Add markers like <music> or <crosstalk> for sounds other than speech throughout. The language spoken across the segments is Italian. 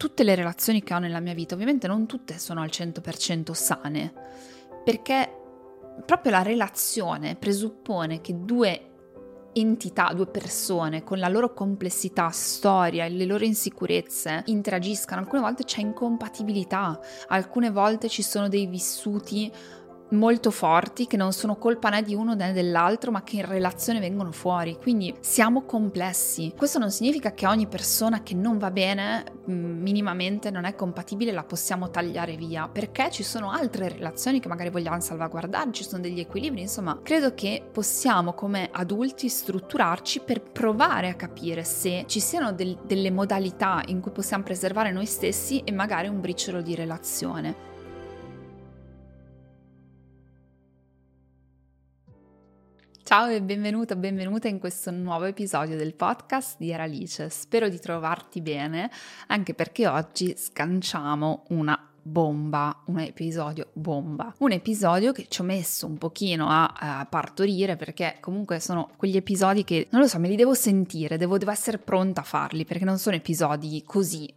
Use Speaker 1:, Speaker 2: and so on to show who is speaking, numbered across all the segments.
Speaker 1: tutte le relazioni che ho nella mia vita, ovviamente non tutte sono al 100% sane, perché proprio la relazione presuppone che due entità, due persone con la loro complessità, storia e le loro insicurezze interagiscano. Alcune volte c'è incompatibilità, alcune volte ci sono dei vissuti molto forti che non sono colpa né di uno né dell'altro ma che in relazione vengono fuori. Quindi siamo complessi. Questo non significa che ogni persona che non va bene mm, minimamente non è compatibile la possiamo tagliare via. Perché ci sono altre relazioni che magari vogliamo salvaguardare ci sono degli equilibri. Insomma credo che possiamo come adulti strutturarci per provare a capire se ci siano del, delle modalità in cui possiamo preservare noi stessi e magari un briciolo di relazione Ciao e benvenuta, benvenuta in questo nuovo episodio del podcast di Eralice. Spero di trovarti bene, anche perché oggi scanciamo una bomba, un episodio bomba. Un episodio che ci ho messo un pochino a, a, partorire perché comunque sono quegli episodi che, non lo so, me li devo sentire, devo, devo essere pronta a farli perché non sono episodi così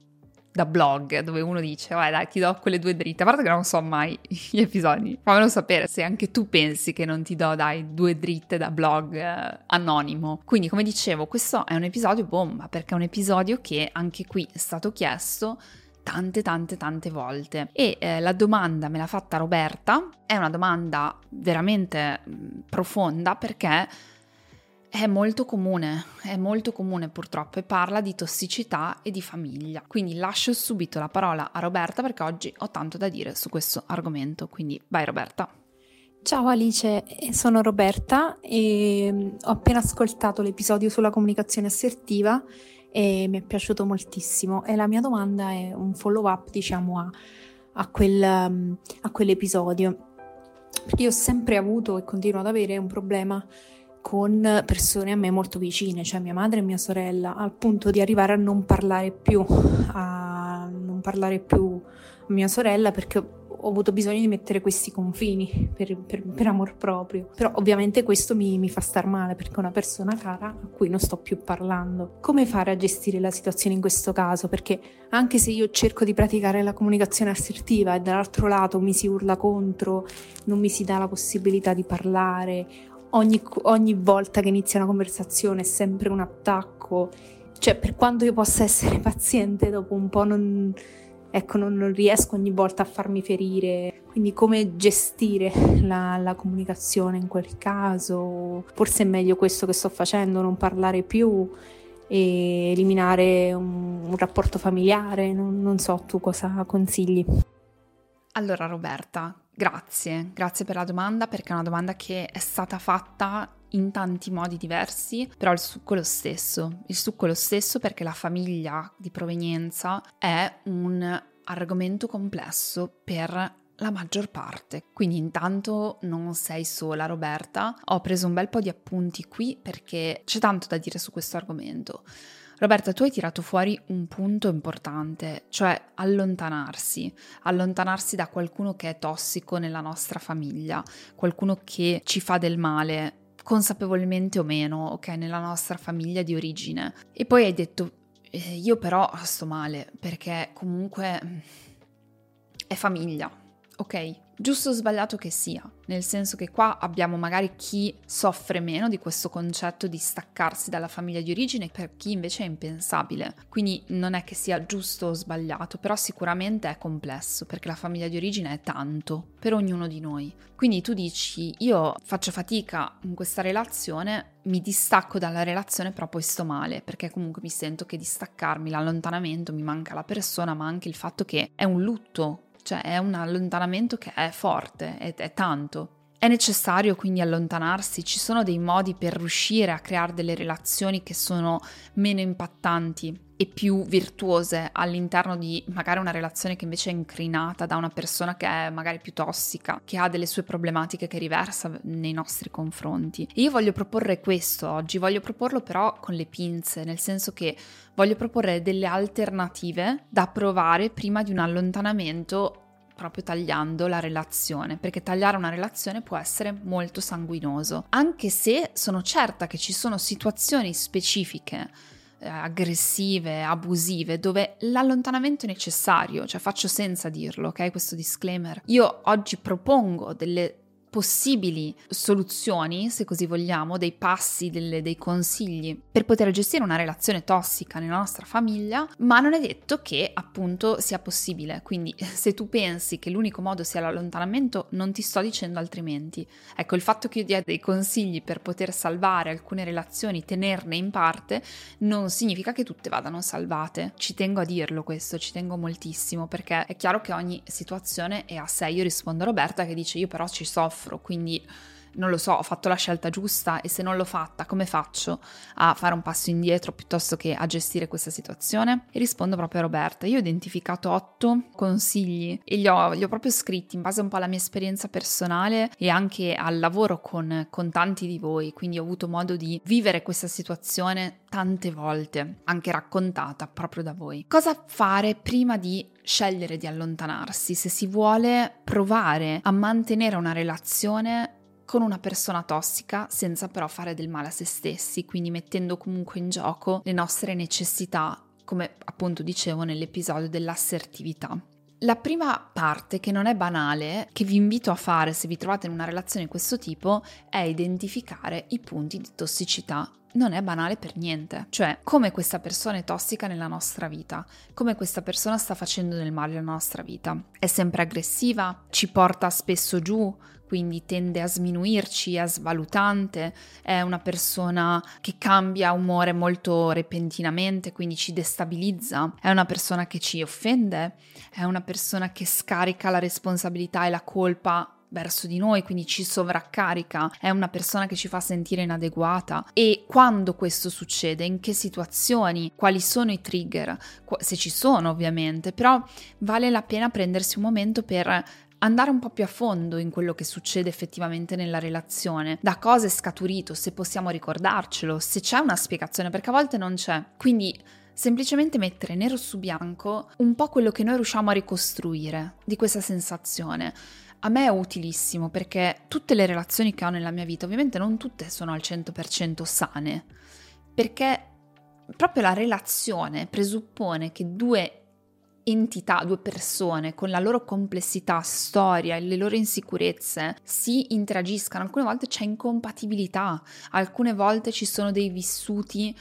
Speaker 1: da blog dove uno dice vai dai ti do quelle due dritte. A parte che non so mai gli episodi fammelo sapere se anche tu pensi che non ti do dai due dritte da blog eh, anonimo. Quindi come dicevo questo è un episodio bomba perché è un episodio che anche qui è stato chiesto tante tante tante volte. E eh, la domanda me l'ha fatta Roberta. È una domanda veramente mh, profonda perché è molto comune, è molto comune purtroppo e parla di tossicità e di famiglia. Quindi lascio subito la parola a Roberta perché oggi ho tanto da dire su questo argomento. Quindi vai Roberta.
Speaker 2: Ciao Alice, sono Roberta e mm, ho appena ascoltato l'episodio sulla comunicazione assertiva e mi è piaciuto moltissimo e la mia domanda è un follow up diciamo a, a, quel, mm, a quell'episodio perché io ho sempre avuto e continuo ad avere un problema con persone a me molto vicine, cioè mia madre e mia sorella, al punto di arrivare a non parlare più a non parlare più a mia sorella perché ho avuto bisogno di mettere questi confini per, per, per amor proprio. Però ovviamente questo mi, mi, fa star male perché è una persona cara a cui non sto più parlando. Come fare a gestire la situazione in questo caso? Perché anche se io cerco di praticare la comunicazione assertiva e dall'altro lato mi si urla contro, non mi si dà la possibilità di parlare ogni, ogni volta che inizia una conversazione è sempre un attacco. Cioè, per quanto io possa essere <laughs> paziente, dopo un po' non, ecco, non, non riesco ogni volta a farmi ferire. Quindi come gestire la, la, comunicazione in quel caso? Forse è meglio questo che sto facendo, non parlare più e eliminare un, un rapporto familiare. Non, non so, tu cosa consigli?
Speaker 1: Allora Roberta, grazie, grazie per la domanda perché è una domanda che è stata fatta in tanti modi diversi, però il succo è lo stesso. Il succo è lo stesso perché la famiglia di provenienza è un argomento complesso per la maggior parte. Quindi intanto non sei sola Roberta, ho preso un bel po' di appunti qui perché c'è tanto da dire su questo argomento. Roberta, tu hai tirato fuori un punto importante, cioè allontanarsi, allontanarsi da qualcuno che è tossico nella nostra famiglia, qualcuno che ci fa del male, consapevolmente o meno, ok, nella nostra famiglia di origine. E poi hai detto, eh, io però sto male, perché comunque è famiglia, ok? Giusto o sbagliato che sia, nel senso che qua abbiamo magari chi soffre meno di questo concetto di staccarsi dalla famiglia di origine per chi invece è impensabile. Quindi non è che sia giusto o sbagliato, però sicuramente è complesso perché la famiglia di origine è tanto per ognuno di noi. Quindi tu dici io faccio fatica in questa relazione, mi distacco dalla relazione però poi sto male perché comunque mi sento che distaccarmi, l'allontanamento, mi manca la persona, ma anche il fatto che è un lutto cioè è un allontanamento che è forte, è, è tanto. È necessario quindi allontanarsi, ci sono dei modi per riuscire a creare delle relazioni che sono meno impattanti e più virtuose all'interno di magari una relazione che invece è incrinata da una persona che è magari più tossica, che ha delle sue problematiche che riversa nei nostri confronti. E io voglio proporre questo oggi, voglio proporlo però con le pinze, nel senso che voglio proporre delle alternative da provare prima di un allontanamento proprio tagliando la relazione, perché tagliare una relazione può essere molto sanguinoso, anche se sono certa che ci sono situazioni specifiche eh, aggressive, abusive, dove l'allontanamento è necessario, cioè faccio senza dirlo, ok? Questo disclaimer. Io oggi propongo delle possibili soluzioni, se così vogliamo, dei passi, delle, dei consigli per poter gestire una relazione tossica nella nostra famiglia, ma non è detto che appunto sia possibile. Quindi <laughs> se tu pensi che l'unico modo sia l'allontanamento, non ti sto dicendo altrimenti. Ecco, il fatto che io dia dei consigli per poter salvare alcune relazioni, tenerne in parte, non significa che tutte vadano salvate. Ci tengo a dirlo questo, ci tengo moltissimo, perché è chiaro che ogni situazione è a sé. Io rispondo a Roberta che dice io però ci soffro soffro, quindi non lo so, ho fatto la scelta giusta e se non l'ho fatta, come faccio a fare un passo indietro piuttosto che a gestire questa situazione? E rispondo proprio a Roberta. Io ho identificato otto consigli e li ho, li ho proprio scritti in base un po' alla mia esperienza personale e anche al lavoro con, con tanti di voi, quindi ho avuto modo di vivere questa situazione tante volte, anche raccontata proprio da voi. Cosa fare prima di scegliere di allontanarsi se si vuole provare a mantenere una relazione con una persona tossica senza però fare del male a se stessi, quindi mettendo comunque in gioco le nostre necessità, come appunto dicevo nell'episodio dell'assertività. La prima parte, che non è banale, che vi invito a fare se vi trovate in una relazione di questo tipo, è identificare i punti di tossicità non è banale per niente. Cioè, come questa persona è tossica nella nostra vita, come questa persona sta facendo del male nella nostra vita. È sempre aggressiva, ci porta spesso giù, quindi tende a sminuirci, è svalutante, è una persona che cambia umore molto repentinamente, quindi ci destabilizza, è una persona che ci offende, è una persona che scarica la responsabilità e la colpa verso di noi, quindi ci sovraccarica, è una persona che ci fa sentire inadeguata. E quando questo succede, in che situazioni, quali sono i trigger, se ci sono ovviamente, però vale la pena prendersi un momento per andare un po' più a fondo in quello che succede effettivamente nella relazione, da cosa è scaturito, se possiamo ricordarcelo, se c'è una spiegazione, perché a volte non c'è. Quindi semplicemente mettere nero su bianco un po' quello che noi riusciamo a ricostruire di questa sensazione. A me è utilissimo perché tutte le relazioni che ho nella mia vita, ovviamente non tutte sono al 100% sane, perché proprio la relazione presuppone che due entità, due persone con la loro complessità, storia e le loro insicurezze si interagiscano. Alcune volte c'è incompatibilità, alcune volte ci sono dei vissuti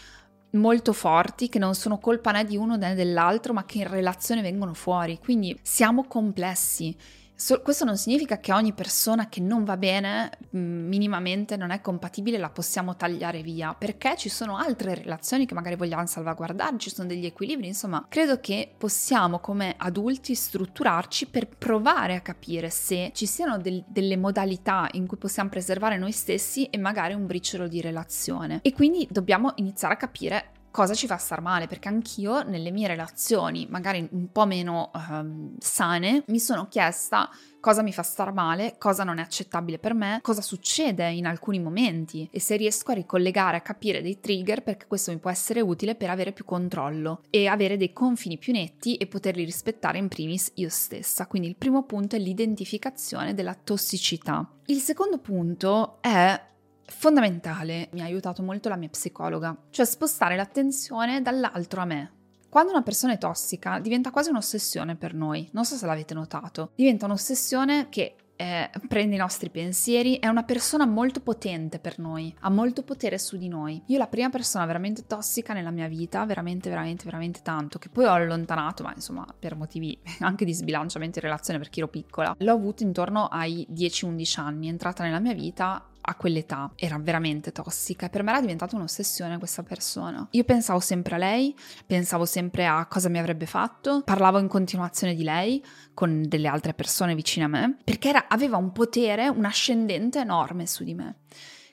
Speaker 1: molto forti che non sono colpa né di uno né dell'altro, ma che in relazione vengono fuori. Quindi siamo complessi So, questo non significa che ogni persona che non va bene mm, minimamente non è compatibile la possiamo tagliare via, perché ci sono altre relazioni che magari vogliamo salvaguardare, ci sono degli equilibri, insomma, credo che possiamo come adulti strutturarci per provare a capire se ci siano del, delle modalità in cui possiamo preservare noi stessi e magari un briciolo di relazione. E quindi dobbiamo iniziare a capire cosa ci fa star male, perché anch'io nelle mie relazioni, magari un po' meno um, sane, mi sono chiesta cosa mi fa star male, cosa non è accettabile per me, cosa succede in alcuni momenti e se riesco a ricollegare, a capire dei trigger perché questo mi può essere utile per avere più controllo e avere dei confini più netti e poterli rispettare in primis io stessa. Quindi il primo punto è l'identificazione della tossicità. Il secondo punto è fondamentale, mi ha aiutato molto la mia psicologa, cioè spostare l'attenzione dall'altro a me. Quando una persona è tossica diventa quasi un'ossessione per noi, non so se l'avete notato, diventa un'ossessione che eh, prende i nostri pensieri, è una persona molto potente per noi, ha molto potere su di noi. Io la prima persona veramente tossica nella mia vita, veramente, veramente, veramente tanto, che poi ho allontanato, ma insomma per motivi <laughs> anche di sbilanciamento in relazione perché ero piccola, l'ho avuto intorno ai 10-11 anni, è entrata nella mia vita a quell'età era veramente tossica e per me era diventata un'ossessione questa persona. Io pensavo sempre a lei, pensavo sempre a cosa mi avrebbe fatto, parlavo in continuazione di lei con delle altre persone vicine a me, perché era, aveva un potere, un ascendente enorme su di me.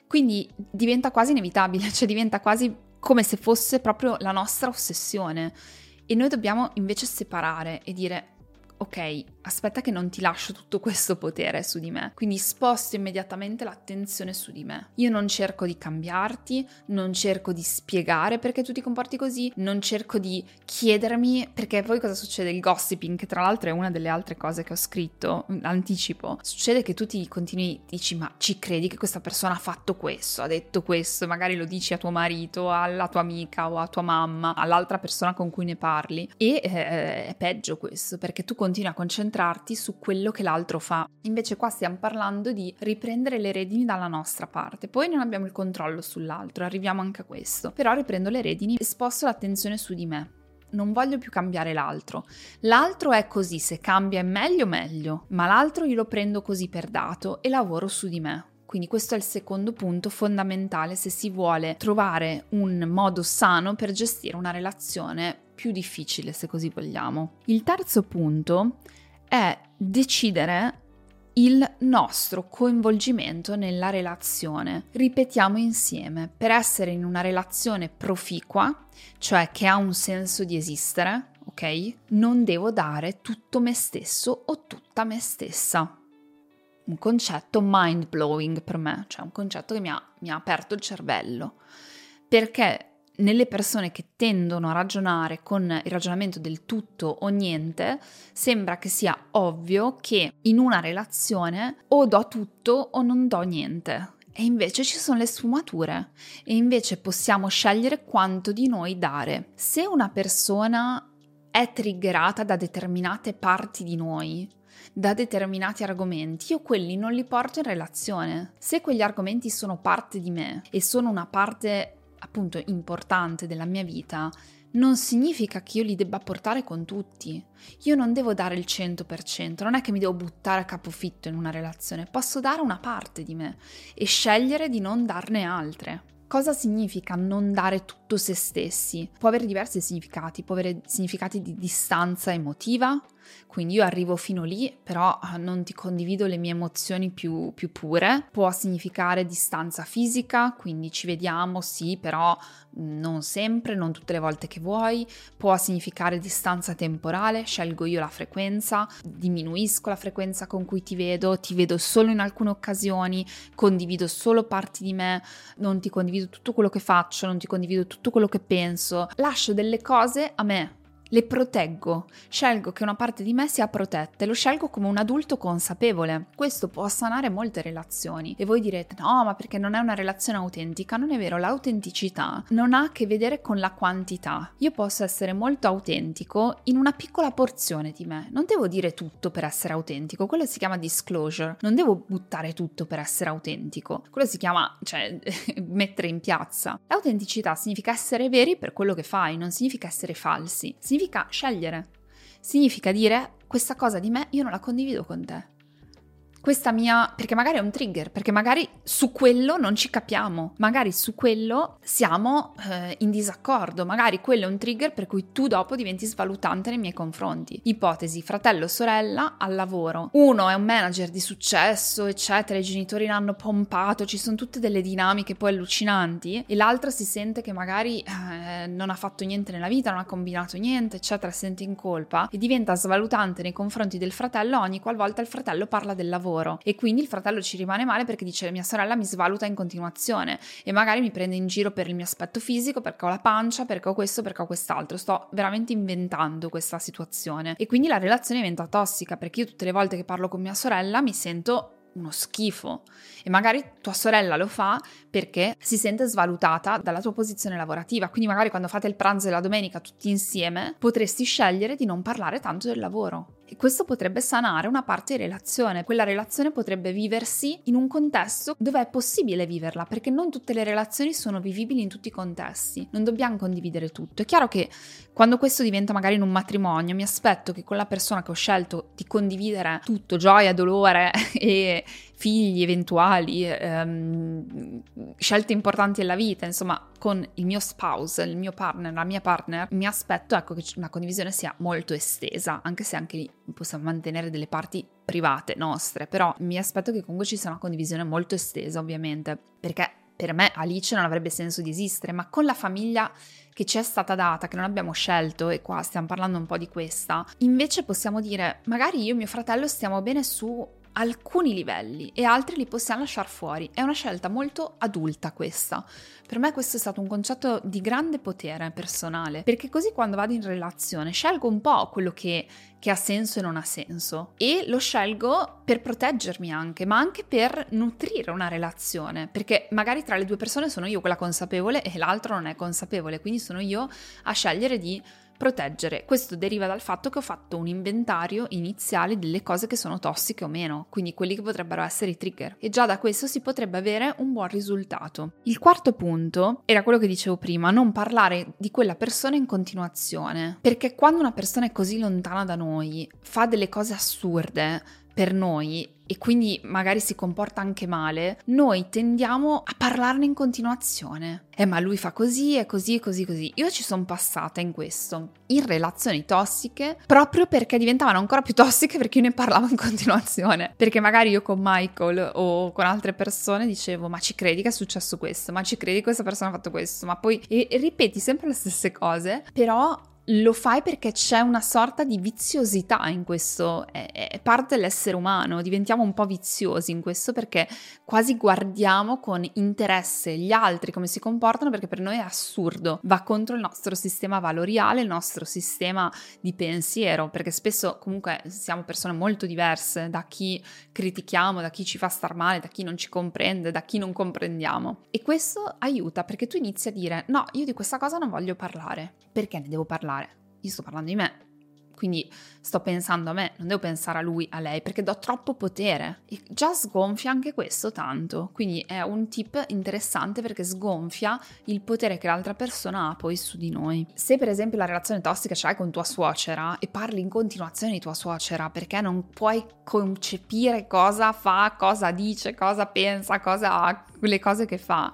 Speaker 1: Quindi diventa quasi inevitabile, <laughs> cioè diventa quasi come se fosse proprio la nostra ossessione. E noi dobbiamo invece separare e dire ok, aspetta che non ti lascio tutto questo potere su di me, quindi sposto immediatamente l'attenzione su di me. Io non cerco di cambiarti, non cerco di spiegare perché tu ti comporti così, non cerco di chiedermi perché poi cosa succede? Il gossiping, che tra l'altro è una delle altre cose che ho scritto, anticipo, succede che tu ti continui, dici ma ci credi che questa persona ha fatto questo, ha detto questo, magari lo dici a tuo marito, alla tua amica o a tua mamma, all'altra persona con cui ne parli. E eh, è peggio questo perché tu continui continui a concentrarti su quello che l'altro fa. Invece qua stiamo parlando di riprendere le redini dalla nostra parte. Poi non abbiamo il controllo sull'altro, arriviamo anche a questo. Però riprendo le redini e sposto l'attenzione su di me. Non voglio più cambiare l'altro. L'altro è così, se cambia è meglio meglio, ma l'altro io lo prendo così per dato e lavoro su di me. Quindi questo è il secondo punto fondamentale se si vuole trovare un modo sano per gestire una relazione più difficile, se così vogliamo. Il terzo punto è decidere il nostro coinvolgimento nella relazione. Ripetiamo insieme, per essere in una relazione proficua, cioè che ha un senso di esistere, ok? Non devo dare tutto me stesso o tutta me stessa un concetto mind blowing per me, cioè un concetto che mi ha, mi ha aperto il cervello, perché nelle persone che tendono a ragionare con il ragionamento del tutto o niente, sembra che sia ovvio che in una relazione o do tutto o non do niente. E invece ci sono le sfumature e invece possiamo scegliere quanto di noi dare. Se una persona è triggerata da determinate parti di noi, da determinati argomenti, io quelli non li porto in relazione. Se quegli argomenti sono parte di me e sono una parte appunto importante della mia vita, non significa che io li debba portare con tutti. Io non devo dare il 100%, non è che mi devo buttare a capofitto in una relazione, posso dare una parte di me e scegliere di non darne altre. Cosa significa non dare tutto se stessi? Può avere diversi significati, può avere significati di distanza emotiva, quindi io arrivo fino lì, però ah, non ti condivido le mie emozioni più, più pure. Può significare distanza fisica, quindi ci vediamo, sì, però non sempre, non tutte le volte che vuoi. Può significare distanza temporale, scelgo io la frequenza, diminuisco la frequenza con cui ti vedo, ti vedo solo in alcune occasioni, condivido solo parti di me, non ti condivido tutto quello che faccio, non ti condivido tutto quello che penso. Lascio delle cose a me, le proteggo, scelgo che una parte di me sia protetta e lo scelgo come un adulto consapevole. Questo può sanare molte relazioni e voi direte no, ma perché non è una relazione autentica? Non è vero, l'autenticità non ha a che vedere con la quantità. Io posso essere molto autentico in una piccola porzione di me, non devo dire tutto per essere autentico, quello si chiama disclosure, non devo buttare tutto per essere autentico, quello si chiama, cioè, <laughs> mettere in piazza. L'autenticità significa essere veri per quello che fai, non significa essere falsi, significa significa scegliere. Significa dire questa cosa di me io non la condivido con te questa mia, perché magari è un trigger, perché magari su quello non ci capiamo, magari su quello siamo eh, in disaccordo, magari quello è un trigger per cui tu dopo diventi svalutante nei miei confronti. Ipotesi, fratello, sorella al lavoro. Uno è un manager di successo, eccetera, i genitori l'hanno pompato, ci sono tutte delle dinamiche poi allucinanti e l'altro si sente che magari eh, non ha fatto niente nella vita, non ha combinato niente, eccetera, si sente in colpa e diventa svalutante nei confronti del fratello ogni qualvolta il fratello parla del lavoro lavoro. E quindi il fratello ci rimane male perché dice mia sorella mi svaluta in continuazione e magari mi prende in giro per il mio aspetto fisico perché ho la pancia, perché ho questo, perché ho quest'altro. Sto veramente inventando questa situazione. E quindi la relazione diventa tossica perché io tutte le volte che parlo con mia sorella mi sento uno schifo. E magari tua sorella lo fa perché si sente svalutata dalla tua posizione lavorativa, quindi magari quando fate il pranzo della domenica tutti insieme potresti scegliere di non parlare tanto del lavoro e questo potrebbe sanare una parte di relazione. Quella relazione potrebbe viversi in un contesto dove è possibile viverla, perché non tutte le relazioni sono vivibili in tutti i contesti. Non dobbiamo condividere tutto. È chiaro che quando questo diventa magari in un matrimonio, mi aspetto che con la persona che ho scelto di condividere tutto, gioia, dolore <laughs> e figli eventuali, ehm, scelte importanti della vita, insomma, con il mio spouse, il mio partner, la mia partner, mi aspetto ecco, che una condivisione sia molto estesa, anche se anche lì possiamo mantenere delle parti private nostre, però mi aspetto che comunque ci sia una condivisione molto estesa, ovviamente, perché per me Alice non avrebbe senso di esistere, ma con la famiglia che ci è stata data, che non abbiamo scelto, e qua stiamo parlando un po' di questa, invece possiamo dire, magari io e mio fratello stiamo bene su alcuni livelli e altri li possiamo lasciare fuori. È una scelta molto adulta questa. Per me questo è stato un concetto di grande potere personale, perché così quando vado in relazione scelgo un po' quello che, che ha senso e non ha senso e lo scelgo per proteggermi anche, ma anche per nutrire una relazione, perché magari tra le due persone sono io quella consapevole e l'altro non è consapevole, quindi sono io a scegliere di proteggere. Questo deriva dal fatto che ho fatto un inventario iniziale delle cose che sono tossiche o meno, quindi quelli che potrebbero essere i trigger. E già da questo si potrebbe avere un buon risultato. Il quarto punto era quello che dicevo prima, non parlare di quella persona in continuazione, perché quando una persona è così lontana da noi, fa delle cose assurde, per noi e quindi magari si comporta anche male, noi tendiamo a parlarne in continuazione. Eh, ma lui fa così e così e così così. Io ci sono passata in questo, in relazioni tossiche, proprio perché diventavano ancora più tossiche perché io ne parlavo in continuazione. Perché magari io con Michael o con altre persone dicevo, ma ci credi che è successo questo? Ma ci credi che questa persona ha fatto questo? Ma poi e ripeti sempre le stesse cose, però lo fai perché c'è una sorta di viziosità in questo, è, parte dell'essere umano, diventiamo un po' viziosi in questo perché quasi guardiamo con interesse gli altri come si comportano perché per noi è assurdo, va contro il nostro sistema valoriale, il nostro sistema di pensiero, perché spesso comunque siamo persone molto diverse da chi critichiamo, da chi ci fa star male, da chi non ci comprende, da chi non comprendiamo. E questo aiuta perché tu inizi a dire no, io di questa cosa non voglio parlare, perché ne devo parlare? Io sto parlando di me. Quindi sto pensando a me, non devo pensare a lui, a lei, perché do troppo potere. E già sgonfia anche questo tanto. Quindi è un tip interessante perché sgonfia il potere che l'altra persona ha poi su di noi. Se per esempio la relazione tossica ce l'hai con tua suocera e parli in continuazione di tua suocera perché non puoi concepire cosa fa, cosa dice, cosa pensa, cosa ha, le cose che fa,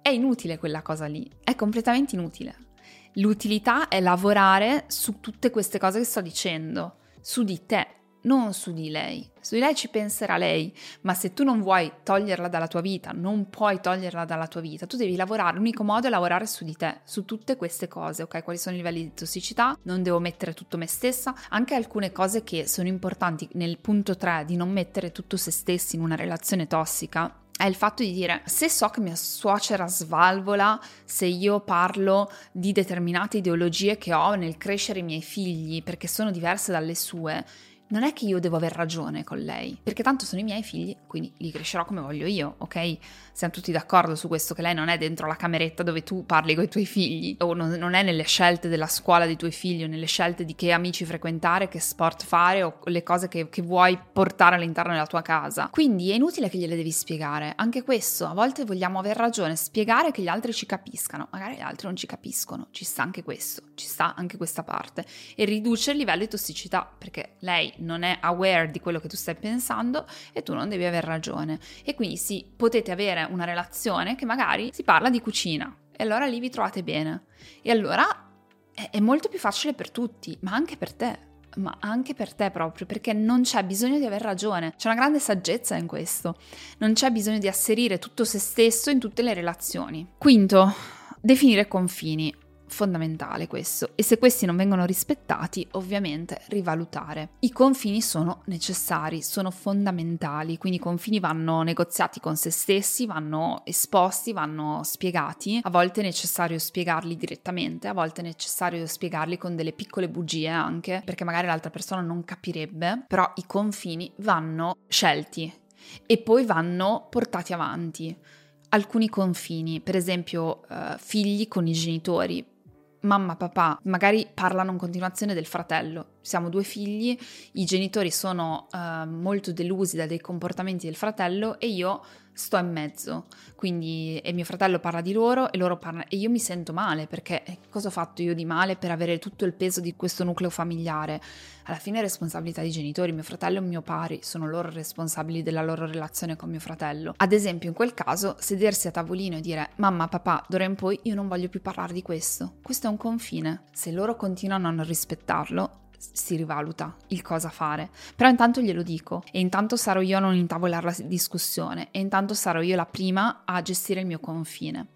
Speaker 1: è inutile quella cosa lì. È completamente inutile L'utilità è lavorare su tutte queste cose che sto dicendo, su di te, non su di lei. Su di lei ci penserà lei, ma se tu non vuoi toglierla dalla tua vita, non puoi toglierla dalla tua vita, tu devi lavorare, l'unico modo è lavorare su di te, su tutte queste cose, ok? Quali sono i livelli di tossicità? Non devo mettere tutto me stessa, anche alcune cose che sono importanti nel punto 3 di non mettere tutto se stessi in una relazione tossica, è il fatto di dire se so che mia suocera svalvola se io parlo di determinate ideologie che ho nel crescere i miei figli perché sono diverse dalle sue, non è che io devo aver ragione con lei, perché tanto sono i miei figli, quindi li crescerò come voglio io, ok? Siamo tutti d'accordo su questo, che lei non è dentro la cameretta dove tu parli con i tuoi figli, o non, non è nelle scelte della scuola dei tuoi figli, o nelle scelte di che amici frequentare, che sport fare, o le cose che, che vuoi portare all'interno della tua casa. Quindi è inutile che gliele devi spiegare, anche questo, a volte vogliamo aver ragione, spiegare che gli altri ci capiscano, magari gli altri non ci capiscono, ci sta anche questo, ci sta anche questa parte, e riduce il livello di tossicità, perché lei non è aware di quello che tu stai pensando e tu non devi aver ragione. E quindi sì, potete avere una relazione che magari si parla di cucina e allora lì vi trovate bene. E allora è, è molto più facile per tutti, ma anche per te ma anche per te proprio, perché non c'è bisogno di aver ragione, c'è una grande saggezza in questo, non c'è bisogno di asserire tutto se stesso in tutte le relazioni. Quinto, definire confini fondamentale questo e se questi non vengono rispettati ovviamente rivalutare. I confini sono necessari, sono fondamentali, quindi i confini vanno negoziati con se stessi, vanno esposti, vanno spiegati, a volte è necessario spiegarli direttamente, a volte è necessario spiegarli con delle piccole bugie anche, perché magari l'altra persona non capirebbe, però i confini vanno scelti e poi vanno portati avanti alcuni confini, per esempio uh, figli con i genitori mamma, papà, magari parlano in continuazione del fratello. Siamo due figli, i genitori sono uh, molto delusi dai comportamenti del fratello e io sto in mezzo. Quindi e mio fratello parla di loro e loro parlano e io mi sento male perché eh, cosa ho fatto io di male per avere tutto il peso di questo nucleo familiare? Alla fine è responsabilità dei genitori, mio fratello e mio pari sono loro responsabili della loro relazione con mio fratello. Ad esempio, in quel caso, sedersi a tavolino e dire "Mamma, papà, d'ora in poi io non voglio più parlare di questo". Questo è un confine. Se loro continuano a non rispettarlo, si rivaluta il cosa fare. Però intanto glielo dico e intanto sarò io a non intavolare la discussione e intanto sarò io la prima a gestire il mio confine.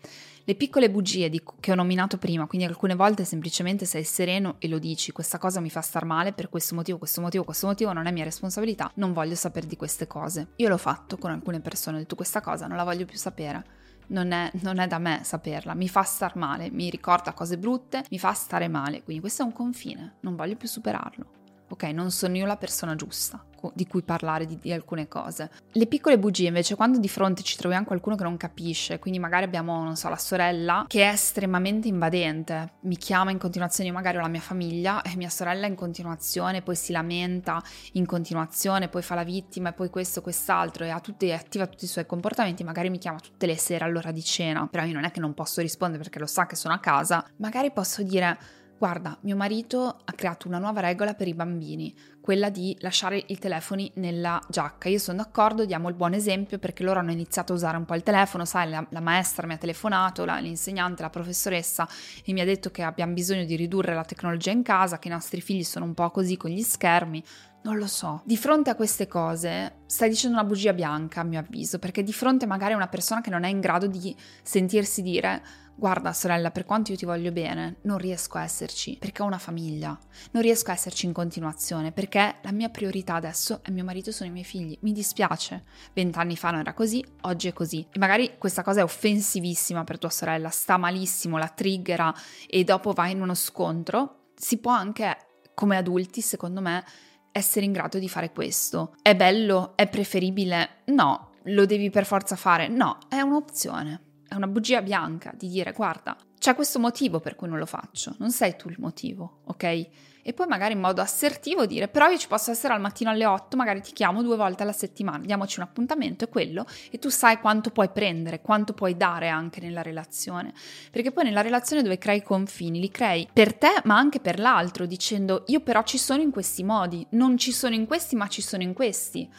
Speaker 1: Le piccole bugie di, che ho nominato prima, quindi alcune volte semplicemente sei sereno e lo dici, questa cosa mi fa star male per questo motivo, questo motivo, questo motivo, non è mia responsabilità, non voglio sapere di queste cose. Io l'ho fatto con alcune persone, ho detto questa cosa non la voglio più sapere. Non è, non è, da me saperla, mi fa star male, mi ricorda cose brutte, mi fa stare male, quindi questo è un confine, non voglio più superarlo ok, non sono io la persona giusta di cui parlare di, di, alcune cose. Le piccole bugie invece, quando di fronte ci troviamo qualcuno che non capisce, quindi magari abbiamo, non so, la sorella che è estremamente invadente, mi chiama in continuazione, io magari ho la mia famiglia e mia sorella in continuazione, poi si lamenta in continuazione, poi fa la vittima e poi questo, quest'altro e tutti, attiva tutti i suoi comportamenti, magari mi chiama tutte le sere all'ora di cena, però io non è che non posso rispondere perché lo sa che sono a casa, magari posso dire Guarda, mio marito ha creato una nuova regola per i bambini, quella di lasciare i telefoni nella giacca. Io sono d'accordo, diamo il buon esempio perché loro hanno iniziato a usare un po' il telefono, sai, la, la maestra mi ha telefonato, la, l'insegnante, la professoressa e mi ha detto che abbiamo bisogno di ridurre la tecnologia in casa, che i nostri figli sono un po' così con gli schermi. Non lo so. Di fronte a queste cose stai dicendo una bugia bianca, a mio avviso, perché di fronte magari a una persona che non è in grado di sentirsi dire guarda sorella, per quanto io ti voglio bene, non riesco a esserci perché ho una famiglia, non riesco a esserci in continuazione perché la mia priorità adesso è mio marito e sono i miei figli. Mi dispiace, vent'anni fa non era così, oggi è così. E magari questa cosa è offensivissima per tua sorella, sta malissimo, la triggera e dopo va in uno scontro. Si può anche, come adulti, secondo me, essere in grado di fare questo. È bello? È preferibile? No. Lo devi per forza fare? No, è un'opzione è una bugia bianca di dire guarda, c'è questo motivo per cui non lo faccio, non sei tu il motivo, ok? E poi magari in modo assertivo dire però io ci posso essere al mattino alle 8, magari ti chiamo due volte alla settimana, diamoci un appuntamento, è quello, e tu sai quanto puoi prendere, quanto puoi dare anche nella relazione. Perché poi nella relazione dove crei confini, li crei per te ma anche per l'altro, dicendo io però ci sono in questi modi, non ci sono in questi ma ci sono in questi.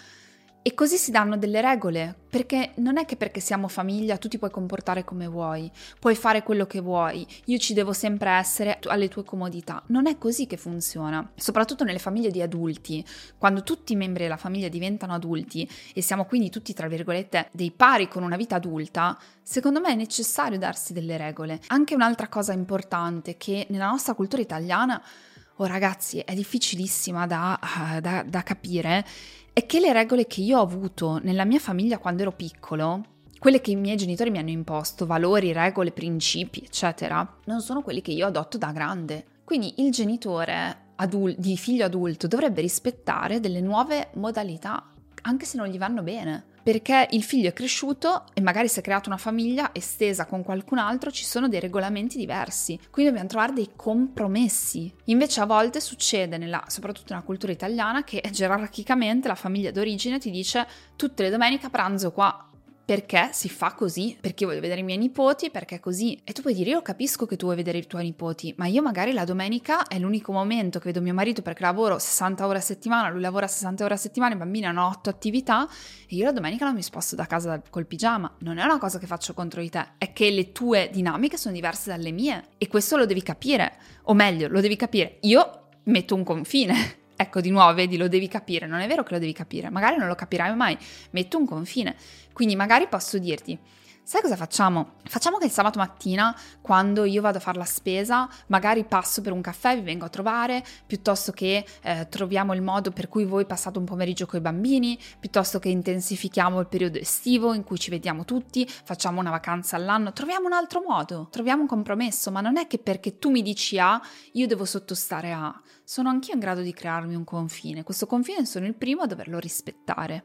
Speaker 1: E così si danno delle regole, perché non è che perché siamo famiglia tu ti puoi comportare come vuoi, puoi fare quello che vuoi, io ci devo sempre essere alle tue comodità. Non è così che funziona, soprattutto nelle famiglie di adulti, quando tutti i membri della famiglia diventano adulti e siamo quindi tutti, tra virgolette, dei pari con una vita adulta, secondo me è necessario darsi delle regole. Anche un'altra cosa importante che nella nostra cultura italiana, oh ragazzi, è difficilissima da, uh, da, da capire, è che le regole che io ho avuto nella mia famiglia quando ero piccolo, quelle che i miei genitori mi hanno imposto, valori, regole, principi, eccetera, non sono quelli che io adotto da grande. Quindi il genitore adul- di figlio adulto dovrebbe rispettare delle nuove modalità, anche se non gli vanno bene perché il figlio è cresciuto e magari si è creato una famiglia estesa con qualcun altro, ci sono dei regolamenti diversi, quindi dobbiamo trovare dei compromessi. Invece a volte succede, nella, soprattutto nella cultura italiana, che <laughs> gerarchicamente la famiglia d'origine ti dice tutte le domeniche a pranzo qua, perché si fa così, perché voglio vedere i miei nipoti, perché così. E tu puoi dire, io capisco che tu vuoi vedere i tuoi nipoti, ma io magari la domenica è l'unico momento che vedo mio marito perché lavoro 60 ore a settimana, lui lavora 60 ore a settimana, i bambini hanno 8 attività e io la domenica non mi sposto da casa col pigiama. Non è una cosa che faccio contro di te, è che le tue dinamiche sono diverse dalle mie e questo lo devi capire, o meglio, lo devi capire. Io metto un confine. Ecco, di nuovo, vedi, lo devi capire. Non è vero che lo devi capire, magari non lo capirai mai. Metto un confine. Quindi magari posso dirti, sai cosa facciamo? Facciamo che il sabato mattina, quando io vado a fare la spesa, magari passo per un caffè, vi vengo a trovare, piuttosto che eh, troviamo il modo per cui voi passate un pomeriggio con i bambini, piuttosto che intensifichiamo il periodo estivo in cui ci vediamo tutti, facciamo una vacanza all'anno, troviamo un altro modo, troviamo un compromesso, ma non è che perché tu mi dici A, io devo sottostare a. Sono anch'io in grado di crearmi un confine. Questo confine sono il primo a doverlo rispettare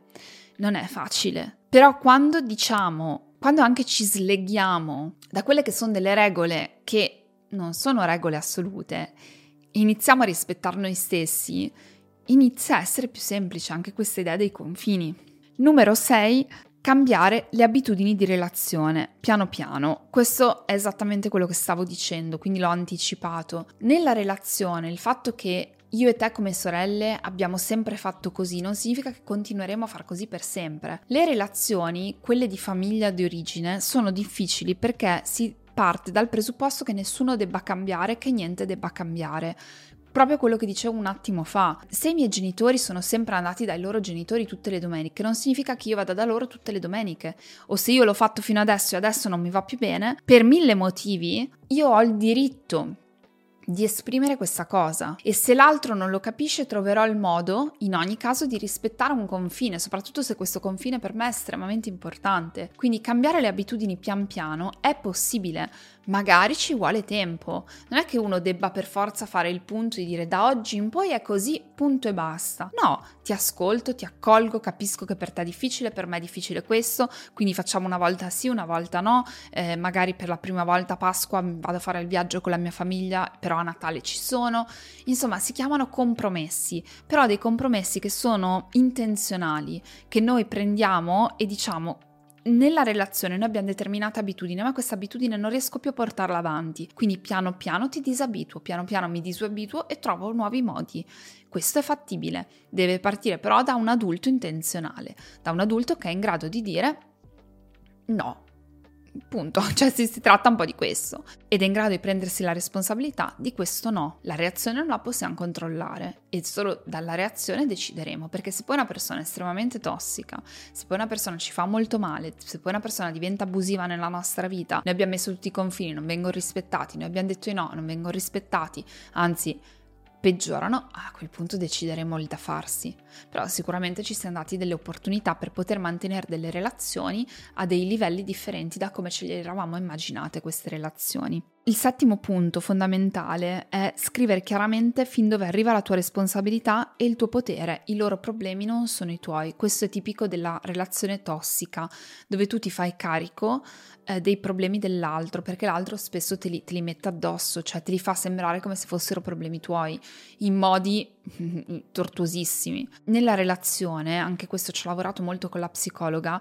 Speaker 1: non è facile. Però quando diciamo, quando anche ci sleghiamo da quelle che sono delle regole che non sono regole assolute, iniziamo a rispettare noi stessi, inizia a essere più semplice anche questa idea dei confini. Numero 6. Cambiare le abitudini di relazione piano piano. Questo è esattamente quello che stavo dicendo, quindi l'ho anticipato. Nella relazione, il fatto che io e te come sorelle abbiamo sempre fatto così, non significa che continueremo a far così per sempre. Le relazioni, quelle di famiglia di origine, sono difficili perché si parte dal presupposto che nessuno debba cambiare, che niente debba cambiare. Proprio quello che dicevo un attimo fa. Se i miei genitori sono sempre andati dai loro genitori tutte le domeniche, non significa che io vada da loro tutte le domeniche. O se io l'ho fatto fino adesso e adesso non mi va più bene, per mille motivi io ho il diritto di esprimere questa cosa e se l'altro non lo capisce troverò il modo in ogni caso di rispettare un confine, soprattutto se questo confine per me è estremamente importante. Quindi cambiare le abitudini pian piano è possibile, magari ci vuole tempo. Non è che uno debba per forza fare il punto e dire da oggi in poi è così, punto e basta. No, ti ascolto, ti accolgo, capisco che per te è difficile, per me è difficile questo, quindi facciamo una volta sì, una volta no, eh, magari per la prima volta a Pasqua vado a fare il viaggio con la mia famiglia, però a Natale ci sono. Insomma, si chiamano compromessi, però dei compromessi che sono intenzionali, che noi prendiamo e diciamo nella relazione noi abbiamo determinate abitudini, ma questa abitudine non riesco più a portarla avanti. Quindi piano piano ti disabituo, piano piano mi disabituo e trovo nuovi modi. Questo è fattibile. Deve partire però da un adulto intenzionale, da un adulto che è in grado di dire no, Punto, <laughs> cioè si, si, tratta un po' di questo. Ed è in grado di prendersi la responsabilità di questo no. La reazione non la possiamo controllare. E solo dalla reazione decideremo, perché se poi una persona è estremamente tossica, se poi una persona ci fa molto male, se poi una persona diventa abusiva nella nostra vita, noi abbiamo messo tutti i confini, non vengono rispettati, noi abbiamo detto no, non vengono rispettati, anzi peggiorano, a quel punto decideremo il da farsi. Però sicuramente ci siano dati delle opportunità per poter mantenere delle relazioni a dei livelli differenti da come ce le eravamo immaginate queste relazioni. Il settimo punto fondamentale è scrivere chiaramente fin dove arriva la tua responsabilità e il tuo potere. I loro problemi non sono i tuoi. Questo è tipico della relazione tossica, dove tu ti fai carico eh, dei problemi dell'altro, perché l'altro spesso te li, te li mette addosso, cioè te li fa sembrare come se fossero problemi tuoi, in modi <laughs> tortuosissimi. Nella relazione, anche questo ci ho lavorato molto con la psicologa,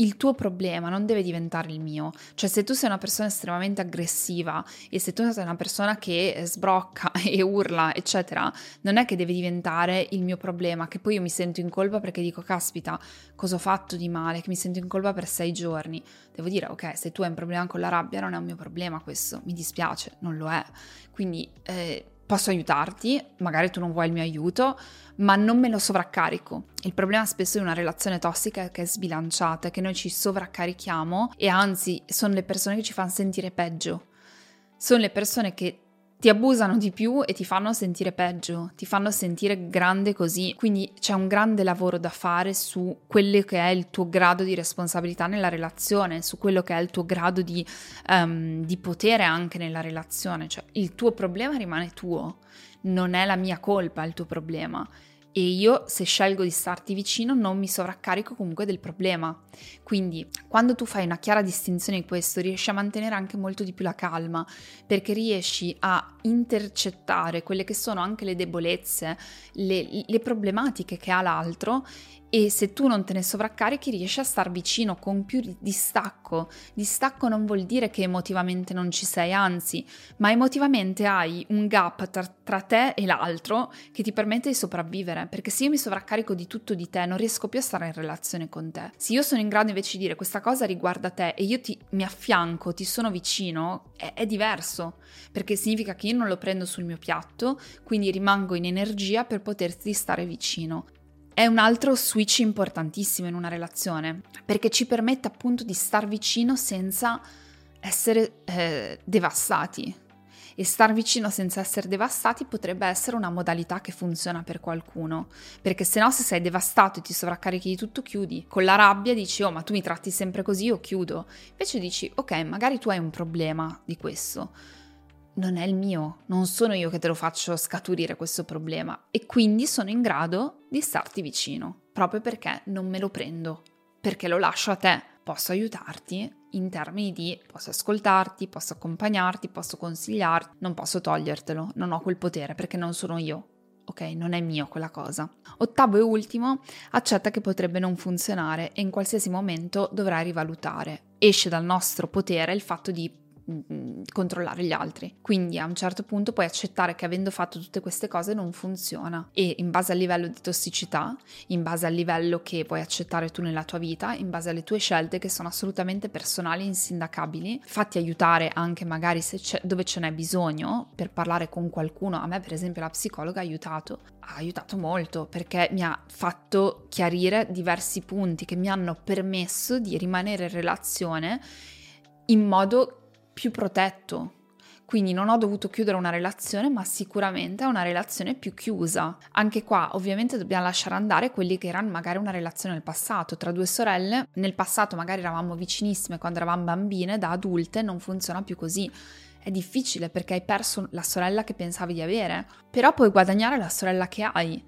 Speaker 1: il tuo problema non deve diventare il mio. Cioè, se tu sei una persona estremamente aggressiva e se tu sei una persona che sbrocca <laughs> e urla, eccetera, non è che deve diventare il mio problema, che poi io mi sento in colpa perché dico, caspita, cosa ho fatto di male, che mi sento in colpa per sei giorni. Devo dire, ok, se tu hai un problema con la rabbia non è un mio problema questo, mi dispiace, non lo è. Quindi... Eh, posso aiutarti, magari tu non vuoi il mio aiuto, ma non me lo sovraccarico. Il problema spesso di una relazione tossica è che è sbilanciata, è che noi ci sovraccarichiamo e anzi sono le persone che ci fanno sentire peggio. Sono le persone che ti abusano di più e ti fanno sentire peggio, ti fanno sentire grande così. Quindi c'è un grande lavoro da fare su quello che è il tuo grado di responsabilità nella relazione, su quello che è il tuo grado di, um, di potere anche nella relazione. Cioè il tuo problema rimane tuo, non è la mia colpa il tuo problema e io se scelgo di starti vicino non mi sovraccarico comunque del problema. Quindi quando tu fai una chiara distinzione di questo riesci a mantenere anche molto di più la calma perché riesci a intercettare quelle che sono anche le debolezze, le, le problematiche che ha l'altro e se tu non te ne sovraccarichi riesci a star vicino con più distacco. Distacco non vuol dire che emotivamente non ci sei, anzi, ma emotivamente hai un gap tra, tra te e l'altro che ti permette di sopravvivere, perché se io mi sovraccarico di tutto di te non riesco più a stare in relazione con te. Se io sono in grado invece di dire questa cosa riguarda te e io ti, mi affianco, ti sono vicino, è, è diverso, perché significa che io non lo prendo sul mio piatto, quindi rimango in energia per poterti stare vicino è un altro switch importantissimo in una relazione, perché ci permette appunto di star vicino senza essere eh, devastati. E star vicino senza essere devastati potrebbe essere una modalità che funziona per qualcuno, perché se no se sei devastato e ti sovraccarichi di tutto chiudi, con la rabbia dici oh ma tu mi tratti sempre così, io chiudo. Invece dici ok magari tu hai un problema di questo, non è il mio, non sono io che te lo faccio scaturire questo problema e quindi sono in grado di starti vicino, proprio perché non me lo prendo, perché lo lascio a te. Posso aiutarti in termini di posso ascoltarti, posso accompagnarti, posso consigliarti, non posso togliertelo, non ho quel potere perché non sono io. Ok, non è mio quella cosa. Ottavo e ultimo, accetta che potrebbe non funzionare e in qualsiasi momento dovrai rivalutare. Esce dal nostro potere il fatto di controllare gli altri. Quindi a un certo punto puoi accettare che avendo fatto tutte queste cose non funziona e in base al livello di tossicità, in base al livello che puoi accettare tu nella tua vita, in base alle tue scelte che sono assolutamente personali e insindacabili, fatti aiutare anche magari se c'è, dove ce n'è bisogno per parlare con qualcuno. A me per esempio la psicologa ha aiutato, ha aiutato molto perché mi ha fatto chiarire diversi punti che mi hanno permesso di rimanere in relazione in modo più protetto. Quindi non ho dovuto chiudere una relazione, ma sicuramente è una relazione più chiusa. Anche qua ovviamente dobbiamo lasciare andare quelli che erano magari una relazione nel passato, tra due sorelle. Nel passato magari eravamo vicinissime quando eravamo bambine, da adulte non funziona più così. È difficile perché hai perso la sorella che pensavi di avere, però puoi guadagnare la sorella che hai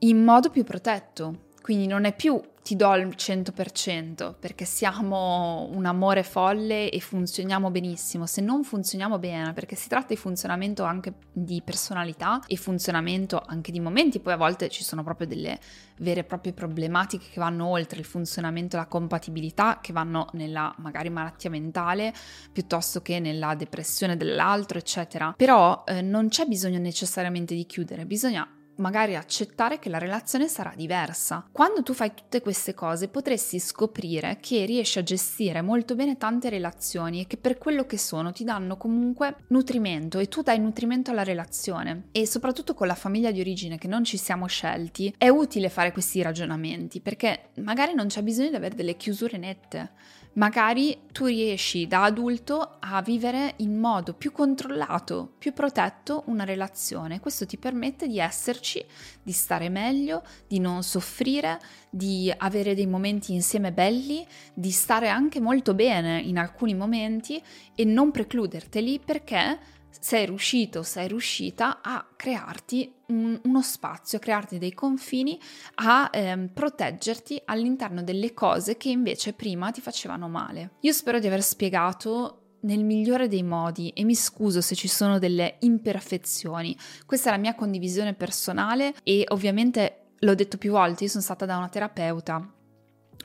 Speaker 1: in modo più protetto. Quindi non è più ti do il 100% perché siamo un amore folle e funzioniamo benissimo. Se non funzioniamo bene, perché si tratta di funzionamento anche di personalità e funzionamento anche di momenti, poi a volte ci sono proprio delle vere e proprie problematiche che vanno oltre il funzionamento la compatibilità, che vanno nella magari malattia mentale piuttosto che nella depressione dell'altro, eccetera. Però eh, non c'è bisogno necessariamente di chiudere, bisogna magari accettare che la relazione sarà diversa. Quando tu fai tutte queste cose potresti scoprire che riesci a gestire molto bene tante relazioni e che per quello che sono ti danno comunque nutrimento e tu dai nutrimento alla relazione e soprattutto con la famiglia di origine che non ci siamo scelti è utile fare questi ragionamenti perché magari non c'è bisogno di avere delle chiusure nette magari tu riesci da adulto a vivere in modo più controllato, più protetto una relazione. Questo ti permette di esserci, di stare meglio, di non soffrire, di avere dei momenti insieme belli, di stare anche molto bene in alcuni momenti e non precluderteli perché sei riuscito, sei riuscita a crearti un, uno spazio, a crearti dei confini, a ehm, proteggerti all'interno delle cose che invece prima ti facevano male. Io spero di aver spiegato nel migliore dei modi e mi scuso se ci sono delle imperfezioni. Questa è la mia condivisione personale e ovviamente l'ho detto più volte, io sono stata da una terapeuta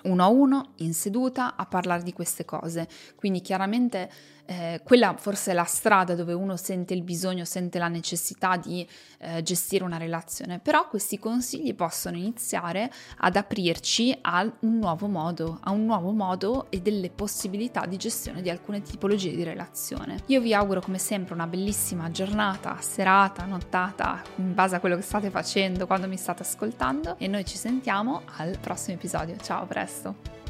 Speaker 1: uno a uno in seduta a parlare di queste cose. Quindi chiaramente eh, quella forse è la strada dove uno sente il bisogno, sente la necessità di eh, gestire una relazione, però questi consigli possono iniziare ad aprirci a un nuovo modo, a un nuovo modo e delle possibilità di gestione di alcune tipologie di relazione. Io vi auguro come sempre una bellissima giornata, serata, nottata, in base a quello che state facendo quando mi state ascoltando e noi ci sentiamo al prossimo episodio. Ciao, a presto!